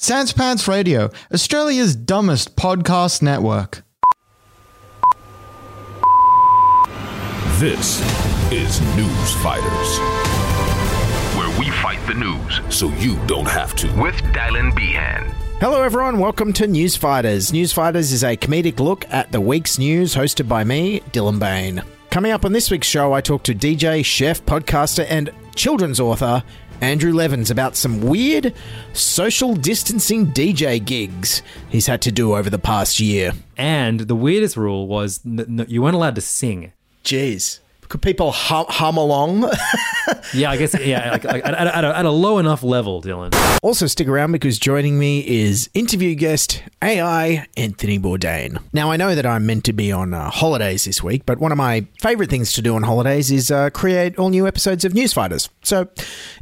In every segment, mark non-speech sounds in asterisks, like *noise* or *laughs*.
Sans Pants Radio, Australia's dumbest podcast network. This is News Fighters, where we fight the news so you don't have to. With Dylan Behan. Hello, everyone. Welcome to News Fighters. News Fighters is a comedic look at the week's news hosted by me, Dylan Behan. Coming up on this week's show, I talk to DJ, chef, podcaster, and children's author Andrew Levins about some weird social distancing DJ gigs he's had to do over the past year. And the weirdest rule was n- n- you weren't allowed to sing. Jeez. Could people hum, hum along? *laughs* Yeah, I guess. Yeah, like, like, at, at, a, at a low enough level, Dylan. Also, stick around because joining me is interview guest AI Anthony Bourdain. Now, I know that I'm meant to be on uh, holidays this week, but one of my favorite things to do on holidays is uh, create all new episodes of Newsfighters. So,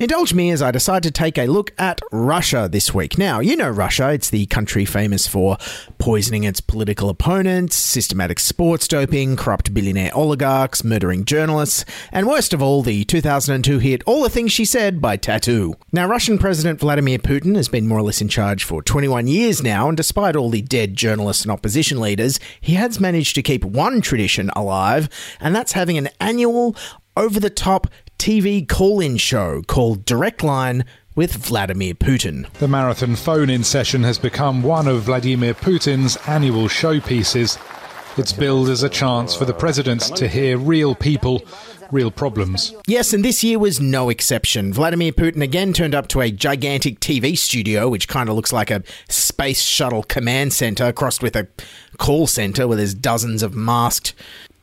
indulge me as I decide to take a look at Russia this week. Now, you know Russia, it's the country famous for poisoning its political opponents, systematic sports doping, corrupt billionaire oligarchs, murdering journalists, and worst of all, the 2002 hit All the Things She Said by Tattoo. Now, Russian President Vladimir Putin has been more or less in charge for 21 years now, and despite all the dead journalists and opposition leaders, he has managed to keep one tradition alive, and that's having an annual, over the top TV call in show called Direct Line with Vladimir Putin. The marathon phone in session has become one of Vladimir Putin's annual showpieces. It's billed as a chance for the president to hear real people, real problems. Yes, and this year was no exception. Vladimir Putin again turned up to a gigantic TV studio, which kind of looks like a space shuttle command center crossed with a call center where there's dozens of masked.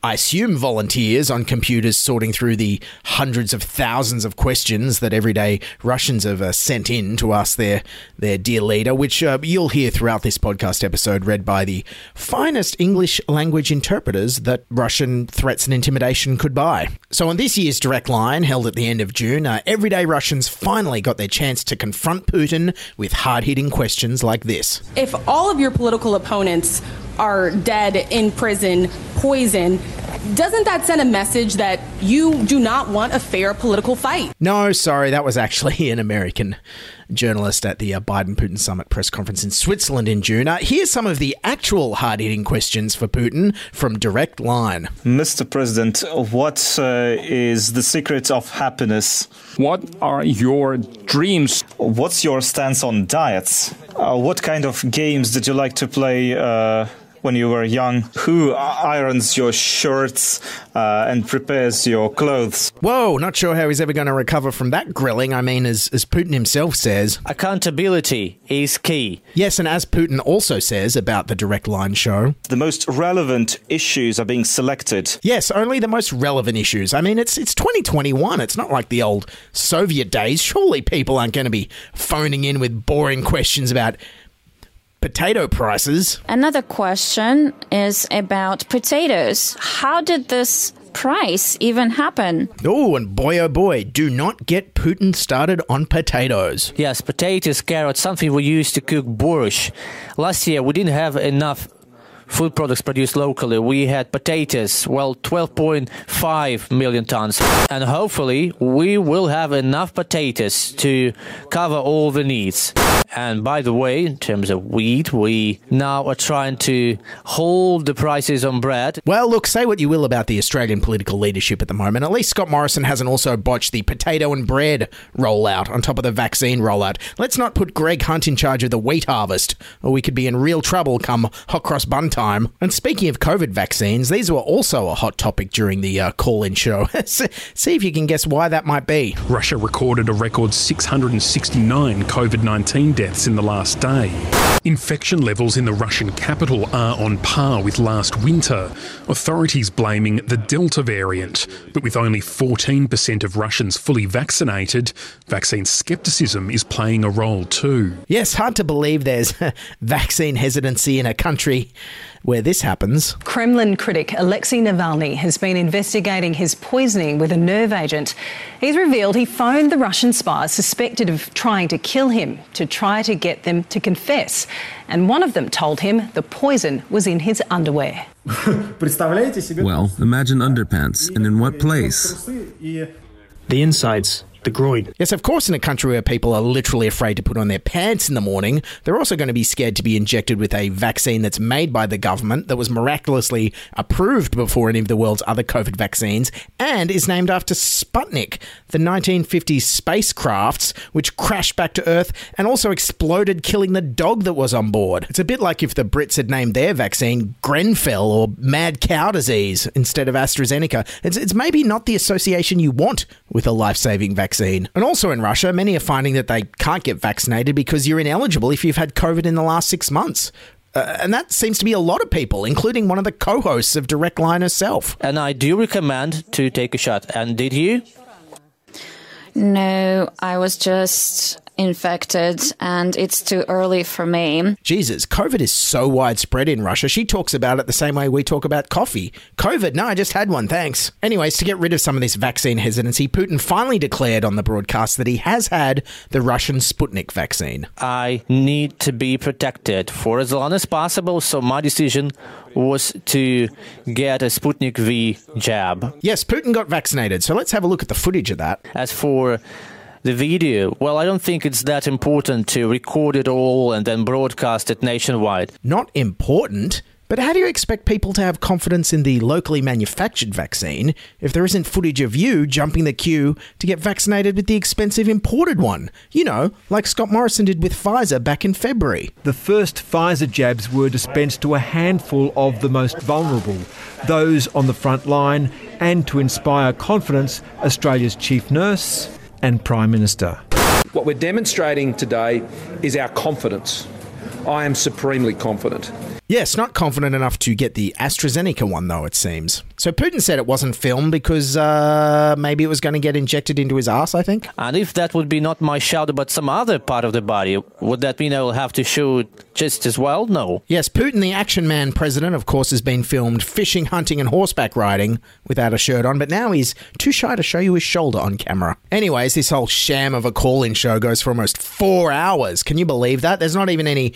I assume volunteers on computers sorting through the hundreds of thousands of questions that everyday Russians have uh, sent in to ask their their dear leader, which uh, you'll hear throughout this podcast episode, read by the finest English language interpreters that Russian threats and intimidation could buy. So, on this year's Direct Line, held at the end of June, uh, everyday Russians finally got their chance to confront Putin with hard hitting questions like this. if all of your political opponents are dead in prison, poison, doesn't that send a message that you do not want a fair political fight? No, sorry, that was actually *laughs* an American journalist at the uh, Biden Putin Summit press conference in Switzerland in June. Uh, here's some of the actual hard hitting questions for Putin from Direct Line. Mr. President, what uh, is the secret of happiness? What are your dreams? What's your stance on diets? Uh, what kind of games did you like to play uh, when you were young? Who irons your shirts uh, and prepares your clothes? Whoa, not sure how he's ever going to recover from that grilling. I mean, as, as Putin himself says. Accountability is key. Yes, and as Putin also says about the Direct Line show. The most relevant issues are being selected. Yes, only the most relevant issues. I mean, it's it's 2021. It's not like the old Soviet days. Surely people aren't going to be phoning in with boring *laughs* questions about potato prices. Another question is about potatoes. How did this price even happen? Oh, and boy oh boy, do not get Putin started on potatoes. Yes, potatoes, carrots, something we use to cook borscht. Last year we didn't have enough food products produced locally. We had potatoes, well, 12.5 million tons. And hopefully we will have enough potatoes to cover all the needs. And by the way, in terms of wheat, we now are trying to hold the prices on bread. Well, look, say what you will about the Australian political leadership at the moment. At least Scott Morrison hasn't also botched the potato and bread rollout on top of the vaccine rollout. Let's not put Greg Hunt in charge of the wheat harvest, or we could be in real trouble come hot cross bun time. And speaking of COVID vaccines, these were also a hot topic during the uh, call in show. *laughs* See if you can guess why that might be. Russia recorded a record 669 COVID 19 deaths in the last day. Infection levels in the Russian capital are on par with last winter, authorities blaming the Delta variant. But with only 14% of Russians fully vaccinated, vaccine skepticism is playing a role too. Yes, hard to believe there's *laughs* vaccine hesitancy in a country where this happens. Kremlin critic Alexei Navalny has been investigating his poisoning with a nerve agent. He's revealed he phoned the Russian spies suspected of trying to kill him to try to get them to confess. And one of them told him the poison was in his underwear. *laughs* Well, imagine underpants, and in what place? The insides the groin. Yes, of course, in a country where people are literally afraid to put on their pants in the morning, they're also going to be scared to be injected with a vaccine that's made by the government that was miraculously approved before any of the world's other COVID vaccines and is named after Sputnik, the 1950s spacecrafts which crashed back to Earth and also exploded, killing the dog that was on board. It's a bit like if the Brits had named their vaccine Grenfell or mad cow disease instead of AstraZeneca. It's, it's maybe not the association you want with a life saving vaccine vaccine. And also in Russia, many are finding that they can't get vaccinated because you're ineligible if you've had COVID in the last six months. Uh, and that seems to be a lot of people, including one of the co hosts of Direct Line herself. And I do recommend to take a shot. And did you? No, I was just infected and it's too early for me. Jesus, COVID is so widespread in Russia. She talks about it the same way we talk about coffee. COVID, no, I just had one, thanks. Anyways, to get rid of some of this vaccine hesitancy, Putin finally declared on the broadcast that he has had the Russian Sputnik vaccine. I need to be protected for as long as possible, so my decision was to get a Sputnik V jab. Yes, Putin got vaccinated, so let's have a look at the footage of that. As for the video, well, I don't think it's that important to record it all and then broadcast it nationwide. Not important? But how do you expect people to have confidence in the locally manufactured vaccine if there isn't footage of you jumping the queue to get vaccinated with the expensive imported one? You know, like Scott Morrison did with Pfizer back in February. The first Pfizer jabs were dispensed to a handful of the most vulnerable, those on the front line, and to inspire confidence, Australia's chief nurse and Prime Minister. What we're demonstrating today is our confidence. I am supremely confident. Yes, not confident enough to get the AstraZeneca one, though, it seems. So Putin said it wasn't filmed because uh, maybe it was going to get injected into his ass, I think. And if that would be not my shoulder but some other part of the body, would that mean I will have to shoot just as well? No. Yes, Putin, the Action Man president, of course, has been filmed fishing, hunting, and horseback riding without a shirt on, but now he's too shy to show you his shoulder on camera. Anyways, this whole sham of a call in show goes for almost four hours. Can you believe that? There's not even any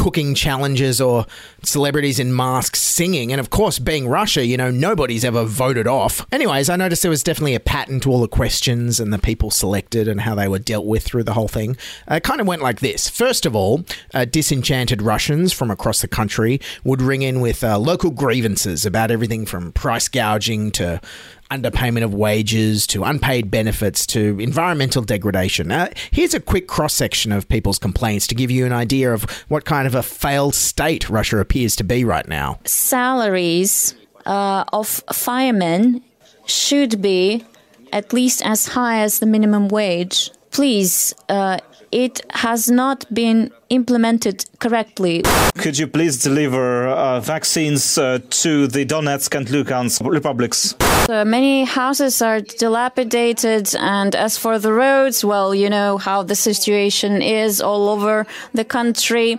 cooking challenges or celebrities in masks singing. And of course, being Russia, you know, nobody's ever voted off. Anyways, I noticed there was definitely a pattern to all the questions and the people selected and how they were dealt with through the whole thing. Uh, it kind of went like this. First of all, uh, disenchanted Russians from across the country would ring in with uh, local grievances about everything from price gouging to underpayment of wages to unpaid benefits to environmental degradation. Uh, here's a quick cross section of people's complaints to give you an idea of what kind of a failed state Russia appears to be right now. Salaries uh, of firemen should be at least as high as the minimum wage. Please, uh, it has not been implemented correctly. Could you please deliver uh, vaccines uh, to the Donetsk and Lugansk republics? Uh, many houses are dilapidated, and as for the roads, well, you know how the situation is all over the country.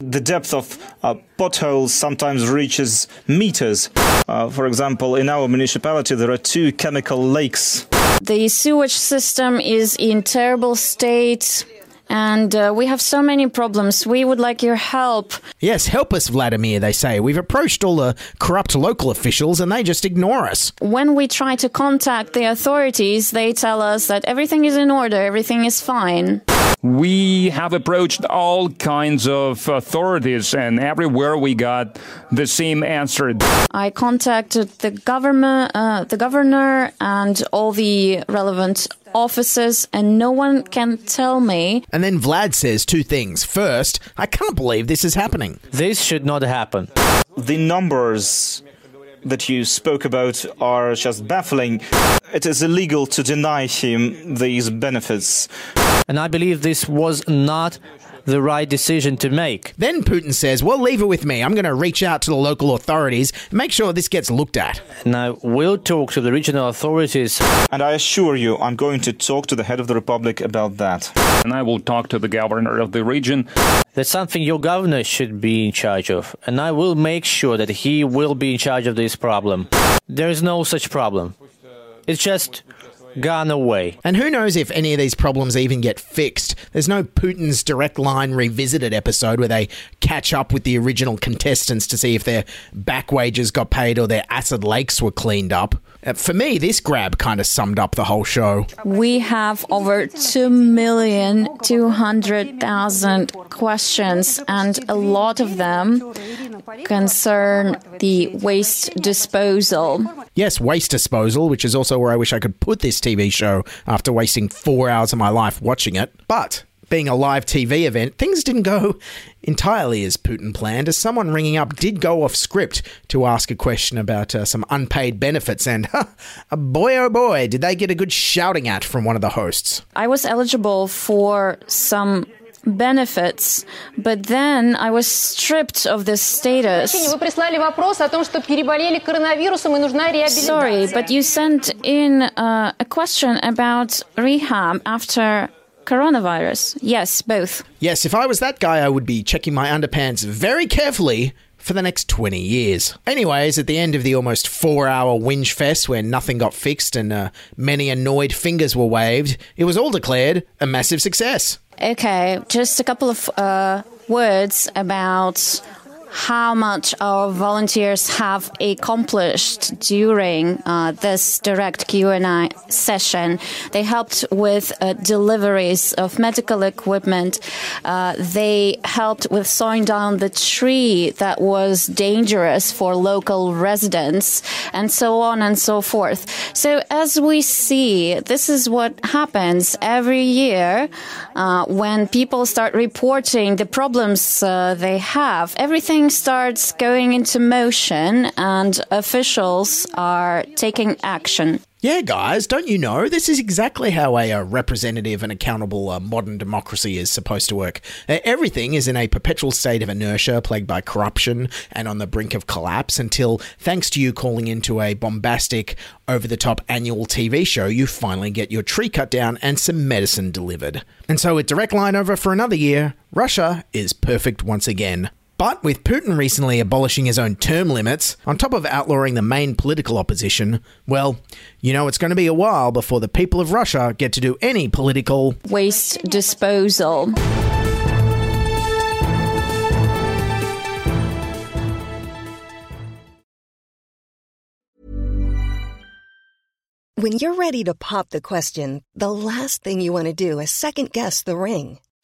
The depth of uh, potholes sometimes reaches meters. Uh, for example, in our municipality, there are two chemical lakes. The sewage system is in terrible state. And uh, we have so many problems. We would like your help. Yes, help us, Vladimir, they say. We've approached all the corrupt local officials and they just ignore us. When we try to contact the authorities, they tell us that everything is in order, everything is fine. We have approached all kinds of authorities, and everywhere we got the same answer. I contacted the government, uh, the governor, and all the relevant officers, and no one can tell me. And then Vlad says two things. First, I can't believe this is happening. This should not happen. The numbers that you spoke about are just baffling. It is illegal to deny him these benefits. And I believe this was not the right decision to make. Then Putin says, Well, leave it with me. I'm going to reach out to the local authorities and make sure this gets looked at. Now, we'll talk to the regional authorities. And I assure you, I'm going to talk to the head of the republic about that. And I will talk to the governor of the region. That's something your governor should be in charge of. And I will make sure that he will be in charge of this problem. There is no such problem. It's just gone away. And who knows if any of these problems even get fixed. There's no Putin's Direct Line Revisited episode where they catch up with the original contestants to see if their back wages got paid or their acid lakes were cleaned up. Uh, for me, this grab kind of summed up the whole show. We have over 2,200,000 questions, and a lot of them concern the waste disposal. Yes, waste disposal, which is also where I wish I could put this TV show after wasting four hours of my life watching it. But being a live TV event, things didn't go entirely as Putin planned, as someone ringing up did go off script to ask a question about uh, some unpaid benefits. And *laughs* huh, boy, oh boy, did they get a good shouting at from one of the hosts. I was eligible for some benefits, but then I was stripped of this status. Sorry, but you sent in uh, a question about rehab after coronavirus. Yes, both. Yes, if I was that guy, I would be checking my underpants very carefully for the next 20 years. Anyways, at the end of the almost four hour whinge fest where nothing got fixed and uh, many annoyed fingers were waved, it was all declared a massive success. Okay, just a couple of uh, words about how much our volunteers have accomplished during uh, this direct Q&A session. They helped with uh, deliveries of medical equipment. Uh, they helped with sawing down the tree that was dangerous for local residents, and so on and so forth. So as we see, this is what happens every year uh, when people start reporting the problems uh, they have. Everything starts going into motion and officials are taking action. Yeah, guys, don't you know? This is exactly how a, uh, representative and accountable uh, modern democracy is supposed to work. Uh, everything is in a perpetual state of inertia, plagued by corruption and on the brink of collapse, until, thanks to you calling into a bombastic, over the top annual TV show, you finally get your tree cut down and some medicine delivered. And so, with Direct Line over for another year, Russia is perfect once again. But with Putin recently abolishing his own term limits, on top of outlawing the main political opposition, well, you know it's going to be a while before the people of Russia get to do any political waste disposal. When you're ready to pop the question, the last thing you want to do is second guess the ring.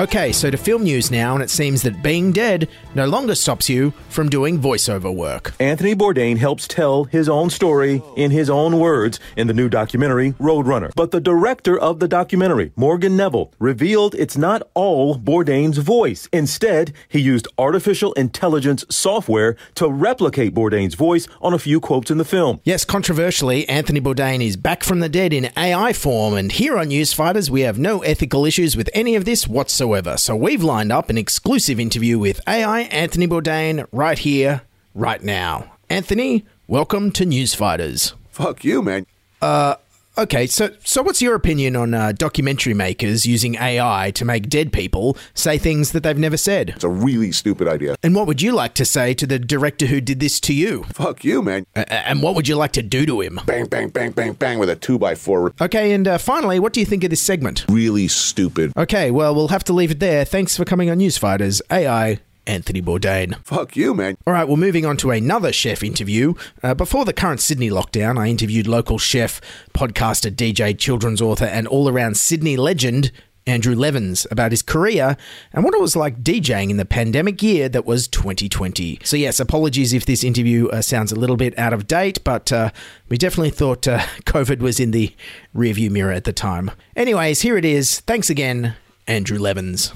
Okay, so to film news now, and it seems that being dead no longer stops you from doing voiceover work. Anthony Bourdain helps tell his own story in his own words in the new documentary Roadrunner. But the director of the documentary, Morgan Neville, revealed it's not all Bourdain's voice. Instead, he used artificial intelligence software to replicate Bourdain's voice on a few quotes in the film. Yes, controversially, Anthony Bourdain is back from the dead in AI form, and here on Newsfighters, we have no ethical issues with any of this whatsoever. So we've lined up an exclusive interview with AI Anthony Bourdain right here, right now. Anthony, welcome to Newsfighters. Fuck you, man. Uh, okay, so so what's your opinion on uh, documentary makers using AI to make dead people say things that they've never said? It's a really stupid idea. And what would you like to say to the director who did this to you? Fuck you, man. A- and what would you like to do to him? Bang, bang, bang, bang, bang with a two by four. Okay, and uh, finally, what do you think of this segment? Really stupid. Okay, well, we'll have to leave it there. Thanks for coming on Newsfighters. AI. Anthony Bourdain. Fuck you, man. All right, well, moving on to another chef interview. Uh, before the current Sydney lockdown, I interviewed local chef, podcaster, DJ, children's author, and all around Sydney legend, Andrew Levins, about his career and what it was like DJing in the pandemic year that was 2020. So, yes, apologies if this interview uh, sounds a little bit out of date, but uh, we definitely thought uh, *laughs* COVID was in the rearview mirror at the time. Anyways, here it is. Thanks again, Andrew Levins.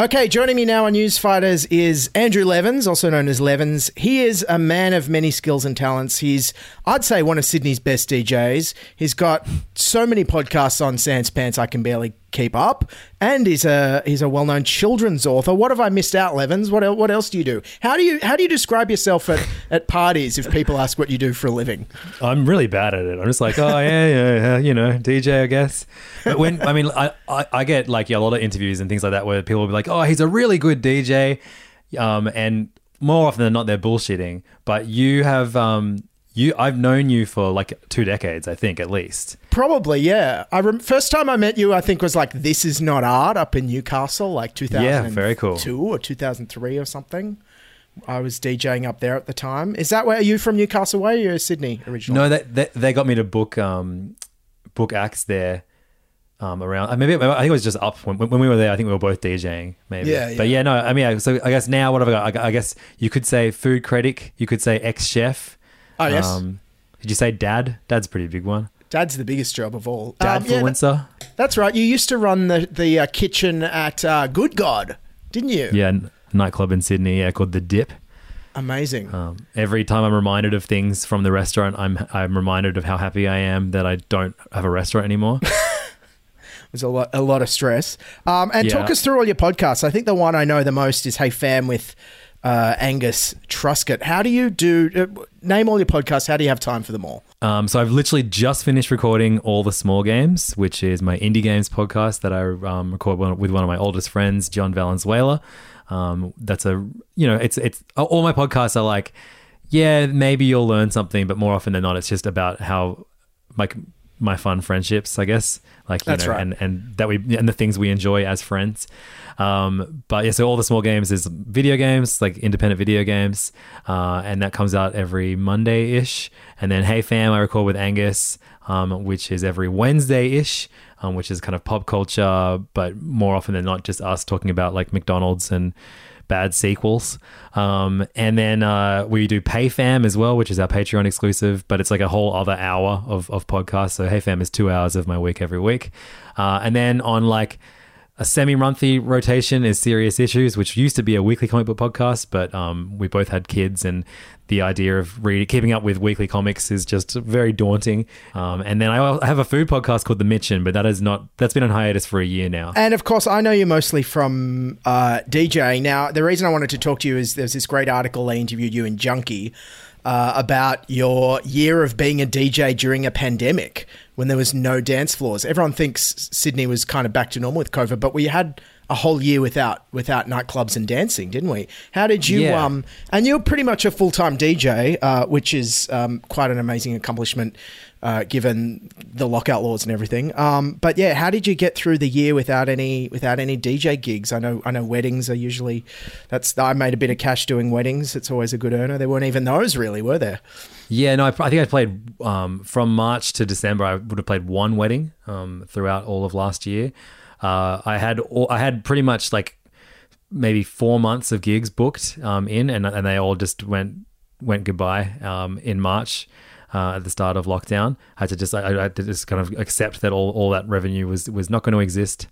Okay, joining me now on Newsfighters is Andrew Levins, also known as Levins. He is a man of many skills and talents. He's, I'd say, one of Sydney's best DJs. He's got so many podcasts on Sans Pants I can barely keep up, and he's a he's a well known children's author. What have I missed out, Levins? What what else do you do? How do you how do you describe yourself at, at parties if people ask what you do for a living? I'm really bad at it. I'm just like, oh yeah, yeah, yeah you know, DJ, I guess. But when I mean, I, I, I get like a lot of interviews and things like that where people will be like, oh, he's a really good DJ, um, and more often than not, they're bullshitting. But you have um, you I've known you for like two decades, I think at least. Probably, yeah. I rem- first time I met you, I think was like "This Is Not Art" up in Newcastle, like 2002 Yeah, very cool. or 2003 or something. I was DJing up there at the time. Is that where are you from Newcastle way? You're Sydney originally. No, they, they they got me to book um book acts there. Um, around uh, maybe I think it was just up when, when we were there. I think we were both DJing, maybe. Yeah, But yeah, no. I mean, so I guess now what have I got? I, I guess you could say food critic. You could say ex chef. Oh, yes. Um, did you say dad? Dad's a pretty big one. Dad's the biggest job of all. Dad Um, yeah, influencer. that's right. You used to run the the uh, kitchen at uh, Good God, didn't you? Yeah, n- nightclub in Sydney. Yeah, called the Dip. Amazing. Um, every time I'm reminded of things from the restaurant, I'm I'm reminded of how happy I am that I don't have a restaurant anymore. *laughs* *laughs* There's a lot, a lot of stress. Um, and Yeah. talk us through all your podcasts. I think the one I know the most is Hey Fam with uh, Angus Truscott. How do you do? Uh, name all your podcasts. How do you have time for them all? Um, so I've literally just finished recording all the small games, which is my indie games podcast that I um, record with one of my oldest friends, John Valenzuela. Um, that's a you know it's it's all my podcasts are like yeah maybe you'll learn something, but more often than not it's just about how like my fun friendships, I guess. Like you That's know, right. and and that we and the things we enjoy as friends. Um, but yeah, so all the small games is video games, like independent video games, uh, and that comes out every Monday ish. And then Hey Fam, I record with Angus, um, which is every Wednesday ish, um, which is kind of pop culture, but more often than not, just us talking about like McDonald's and bad sequels. Um, and then uh, we do Pay Fam as well, which is our Patreon exclusive, but it's like a whole other hour of, of podcast. So Hey Fam is two hours of my week every week. Uh, and then on like a semi-monthly rotation is Serious Issues, which used to be a weekly comic book podcast, but um, we both had kids, and the idea of reading, keeping up with weekly comics is just very daunting. Um, and then I have a food podcast called The Mitchin, but that is not that's been on hiatus for a year now. And of course, I know you mostly from uh, DJ. Now, the reason I wanted to talk to you is there's this great article they interviewed you in Junkee uh, about your year of being a DJ during a pandemic when there was no dance floors. Everyone thinks Sydney was kind of back to normal with COVID, but we had a whole year without without nightclubs and dancing, didn't we? How did you? Yeah. Um, and you're pretty much a full time DJ, uh, which is um, quite an amazing accomplishment. Uh, given the lockout laws and everything, um, but yeah, how did you get through the year without any without any DJ gigs? I know I know weddings are usually that's I made a bit of cash doing weddings. It's always a good earner. There weren't even those really, were there? Yeah, no, I, I think I played um, from March to December. I would have played one wedding um, throughout all of last year. Uh, I had I had pretty much like maybe four months of gigs booked um, in, and and they all just went went goodbye um, in March. Uh, at the start of lockdown, I had to just I, I had to just kind of accept that all, all that revenue was was not going to exist.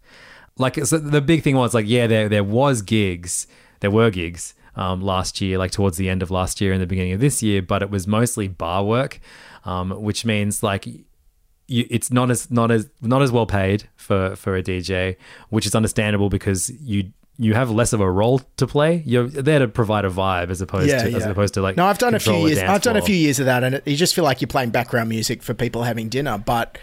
Like so the big thing was like yeah there there was gigs there were gigs um, last year like towards the end of last year and the beginning of this year, but it was mostly bar work, um, which means like you, it's not as not as not as well paid for for a DJ, which is understandable because you you have less of a role to play. You're there to provide a vibe as opposed to as opposed to like no. I've done a few years. I've done a few years of that, and it, you just feel like you're playing background music for people having dinner. But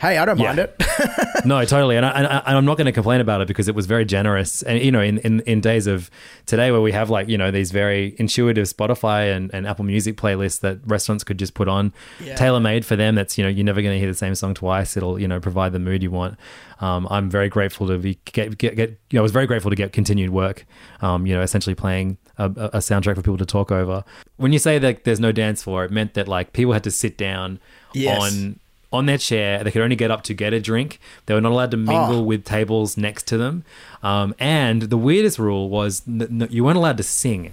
hey, I don't mind it. *laughs* no, totally, and, I, and, I, and I'm not going to complain about it because it was very generous. And you know, in, in, in days of today where we have like you know these very intuitive Spotify and, and Apple Music playlists that restaurants could just put on, Yeah. tailor made for them. That's you know you're never going to hear the same song twice. It'll you know provide the mood you want. Um, I'm very grateful to be get, get get you know I was very grateful to get continued work. Um, you know, essentially playing a, a soundtrack for people to talk over. When you say that there's no dance floor, it meant that like people had to sit down Yes. on on their chair. They could only get up to get a drink. They were not allowed to mingle Oh. with tables next to them. Um, and the weirdest rule was n- n- you weren't allowed to sing.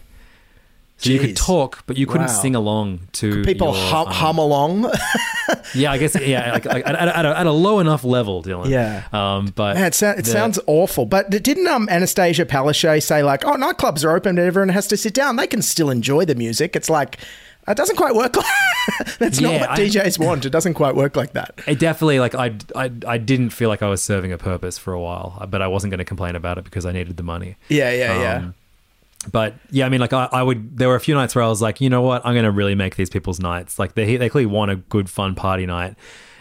So you could talk, but you couldn't Wow. sing along to People your, hum, um, hum along. *laughs* Yeah, I guess. Yeah, like, like at, at, a, at a low enough level, Dylan. Yeah. Um, but Man, it, sou- it the- sounds awful. But didn't um, Annastacia Palaszczuk say like, "Oh, nightclubs are open, but everyone has to sit down. They can still enjoy the music." It's like it doesn't quite work. *laughs* like That's not Yeah, what I- DJs want. It doesn't quite work like that. It definitely like I, I I didn't feel like I was serving a purpose for a while, but I wasn't going to complain about it because I needed the money. Yeah, yeah, yeah. But yeah, I mean, like I, I would. There were a few nights where I was like, you know what, I'm going to really make these people's nights. Like they they clearly want a good fun party night,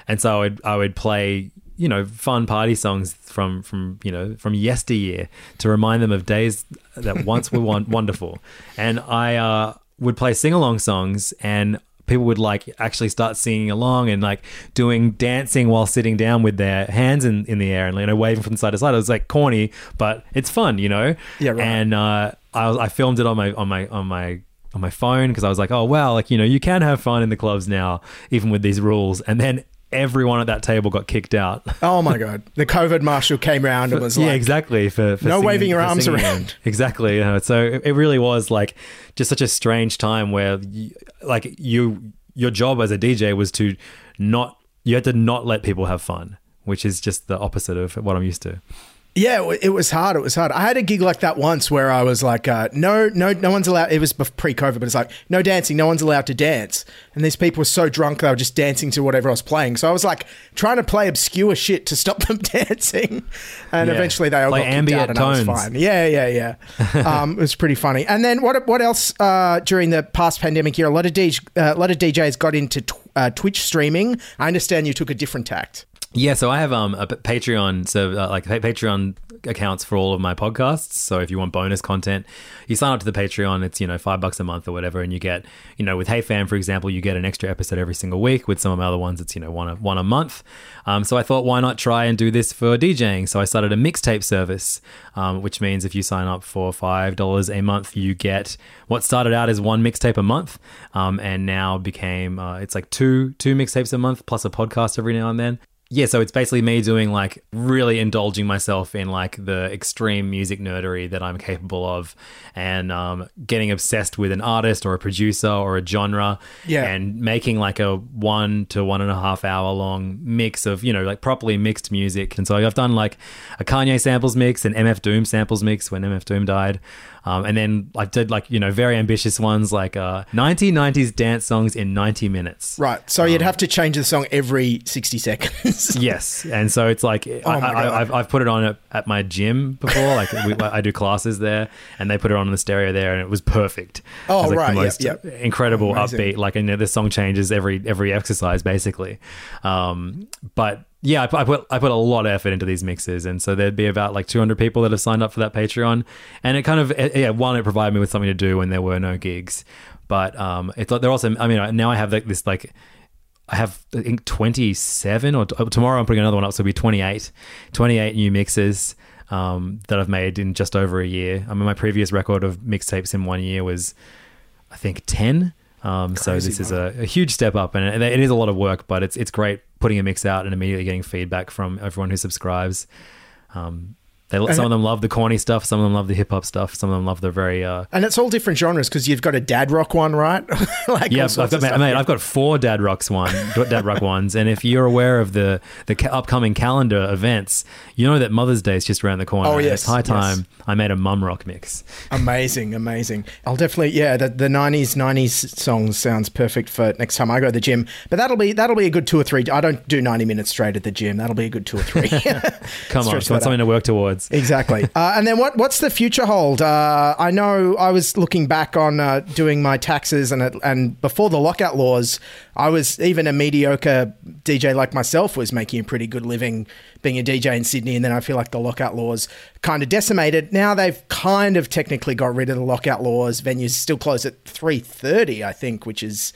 and so I would I would play you know fun party songs from from you know from yesteryear to remind them of days that once were won- *laughs* wonderful, and I uh, would play sing along songs and. People would like actually start singing along and like doing dancing while sitting down with their hands in, in the air and you know waving from side to side. It was like corny, but it's fun, you know. Yeah, right. And uh, I, was- I filmed it on my on my on my on my phone because I was like, oh wow, like you know, you can have fun in the clubs now, even with these rules. And then everyone at that table got kicked out. Oh my god, the COVID marshal came round and was like yeah, like, exactly. For, for No singing- waving your for arms singing. around. *laughs* Exactly. You know, so it, it really was like just such a strange time where, you, like you, your job as a DJ was to not you had to not let people have fun, which is just the opposite of what I'm used to. Yeah, it w- it was hard. It was hard. I had a gig like that once where I was like, uh, no, no, no one's allowed. It was pre COVID, but it's like, no dancing, no one's allowed to dance. And these people were so drunk they were just dancing to whatever I was playing. So I was like trying to play obscure shit to stop *laughs* them *laughs* dancing. And Yeah. eventually they all Play got kicked ambient out and I was fine. Yeah, yeah, yeah. *laughs* um, it was pretty funny. And then what? What else? Uh, during the past pandemic year, a lot of DJ, uh, a lot of DJs got into tw- uh, Twitch streaming. I understand you took a different tact. Yeah, so I have um a Patreon, so uh, like Patreon accounts for all of my podcasts. So if you want bonus content, you sign up to the Patreon. It's you know five bucks a month or whatever, and you get you know with Hey Fam for example, you get an extra episode every single week. With some of my other ones, it's you know one a, one a month. Um, so I thought why not try and do this for DJing? So I started a mixtape service, um, which means if you sign up for five dollars a month, you get what started out as one mixtape a month, um, and now became uh, it's like two two mixtapes a month plus a podcast every now and then yeah, so it's basically me doing like really indulging myself in like the extreme music nerdery that I'm capable of and um, getting obsessed with an artist or a producer or a genre Yeah. and making like a one to one and a half hour long mix of, you know, like properly mixed music. And so I've done like a Kanye samples mix, and MF Doom samples mix when MF Doom died. Um, and then I did like, you know, very ambitious ones like uh, 1990s dance songs in 90 minutes. Right. So you'd have to change the song every 60 seconds. *laughs* yes, and so it's like I, Oh I, God. I've, I've put it on at, at my gym before. Like we, I do classes there, and they put it on the stereo there, and it was perfect. Oh, it was like right, the most yeah. incredible Amazing. upbeat. Like, and the song changes every every exercise basically. Um, but yeah, I put, I put I put a lot of effort into these mixes, and so there'd be about like 200 people that have signed up for that Patreon, and it kind of eh, yeah, one it provided me with something to do when there were no gigs, but um, it's like they're also I mean now I have like this like I have I think 27 or t- tomorrow I'm putting another one up so it'll be 28 28 new mixes um, that I've made in just over a year. I mean my previous record of mixtapes in one year was I think 10 um, so this is a, a huge step up and it, it is a lot of work but it's it's great putting a mix out and immediately getting feedback from everyone who subscribes. Um, they, And some of them love the corny stuff some of them love the hip hop stuff some of them love the very uh, And it's all different genres because you've got a dad rock one, right? *laughs* like yeah, I've got, mate, mate. I've got four Dad Rocks one, Dad Rock ones, and if you're aware of the the ca- upcoming calendar events, you know that Mother's Day is just around the corner. Oh, yes, it's high yes. time I made a mum rock mix. Amazing, amazing. I'll definitely, yeah, the, the 90s, 90s songs sounds perfect for next time I go to the gym. But that'll be that'll be a good two or three. I don't do 90 minutes straight at the gym. That'll be a good two or three. *laughs* *laughs* Come on, so something to work towards. *laughs* Exactly. Uh, and then what? What's the future hold? Uh, I know I was looking back on uh, doing my taxes, and and before the lockout laws, I was even a mediocre DJ like myself was making a pretty good living being a DJ in Sydney, and then I feel like the lockout laws kind of decimated. Now they've kind of technically got rid of the lockout laws. Venues still close at three thirty, I think, which is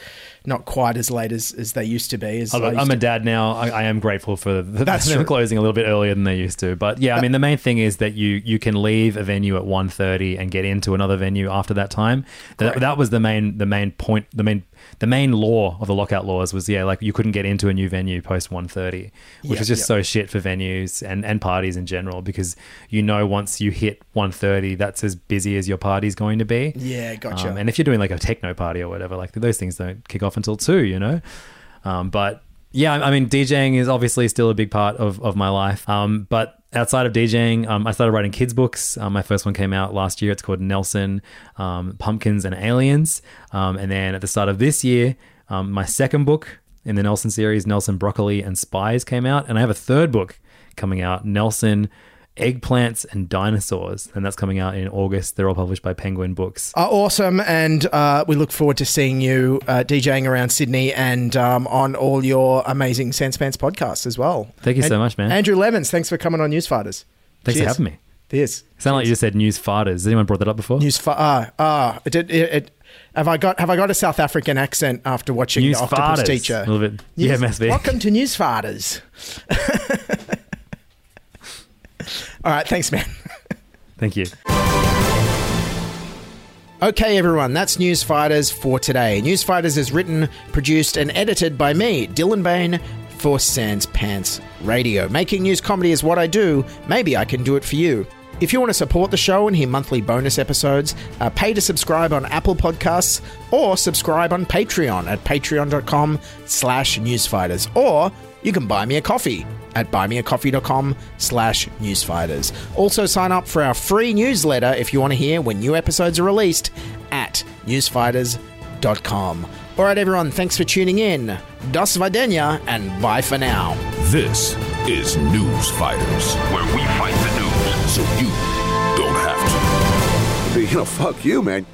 not quite as late as, as they used to be. As I'm used I'm to a dad now. I, I am grateful for the, That's *laughs* them true. closing a little bit earlier than they used to. But yeah, I mean, the main thing is that you you can leave a venue at 1.30 and get into another venue after that time. That, that was the main the main point. The main the main law of the lockout laws was yeah, like you couldn't get into a new venue post 1.30, which Yeah, is just yeah. so shit for venues and and parties in general because you know once you hit 1.30, that's as busy as your party's going to be. Yeah, gotcha. Um, and if you're doing like a techno party or whatever, like those things don't kick off until two, you know. Um, but yeah, I I mean, DJing is obviously still a big part of, of my life. Um, but outside of DJing, um, I started writing kids' books. Um, my first one came out last year. It's called Nelson, um, Pumpkins and Aliens. Um, and then at the start of this year, um, my second book in the Nelson series, Nelson Broccoli and Spies, came out. And I have a third book coming out, Nelson Eggplants and Dinosaurs. And that's coming out in August. They're all published by Penguin Books. are awesome, and uh, we look forward to seeing you uh, DJing around Sydney and um, on all your amazing Sanspants podcasts as well. Thank you so much, man. Andrew Levins, thanks for coming on Newsfighters. Thanks Cheers. for having me. Cheers. Sound like you just said news farters. Has anyone brought that up before? News ah ah. It, it, it, have I got have I got a South African accent after watching News the Octopus farters. Teacher? A little bit. Yeah, must be. Welcome to News Farters. *laughs* all right, thanks, man. *laughs* Thank you. Okay, everyone, that's News Fighters for today. News Fighters is written, produced, and edited by me, Dylan Behan, for Sans Pants Radio. Making news comedy is what I do. Maybe I can do it for you. If you want to support the show and hear monthly bonus episodes, uh, pay to subscribe on Apple Podcasts or subscribe on Patreon at patreon.com slash newsfighters. Or you can buy me a coffee at buymeacoffee.com slash newsfighters. Also sign up for our free newsletter if you want to hear when new episodes are released at newsfighters.com. All right, everyone, thanks for tuning in. Das Videnia, and bye for now. This is News Fighters, where we fight the news so you don't have to. You *laughs* know, fuck you, man.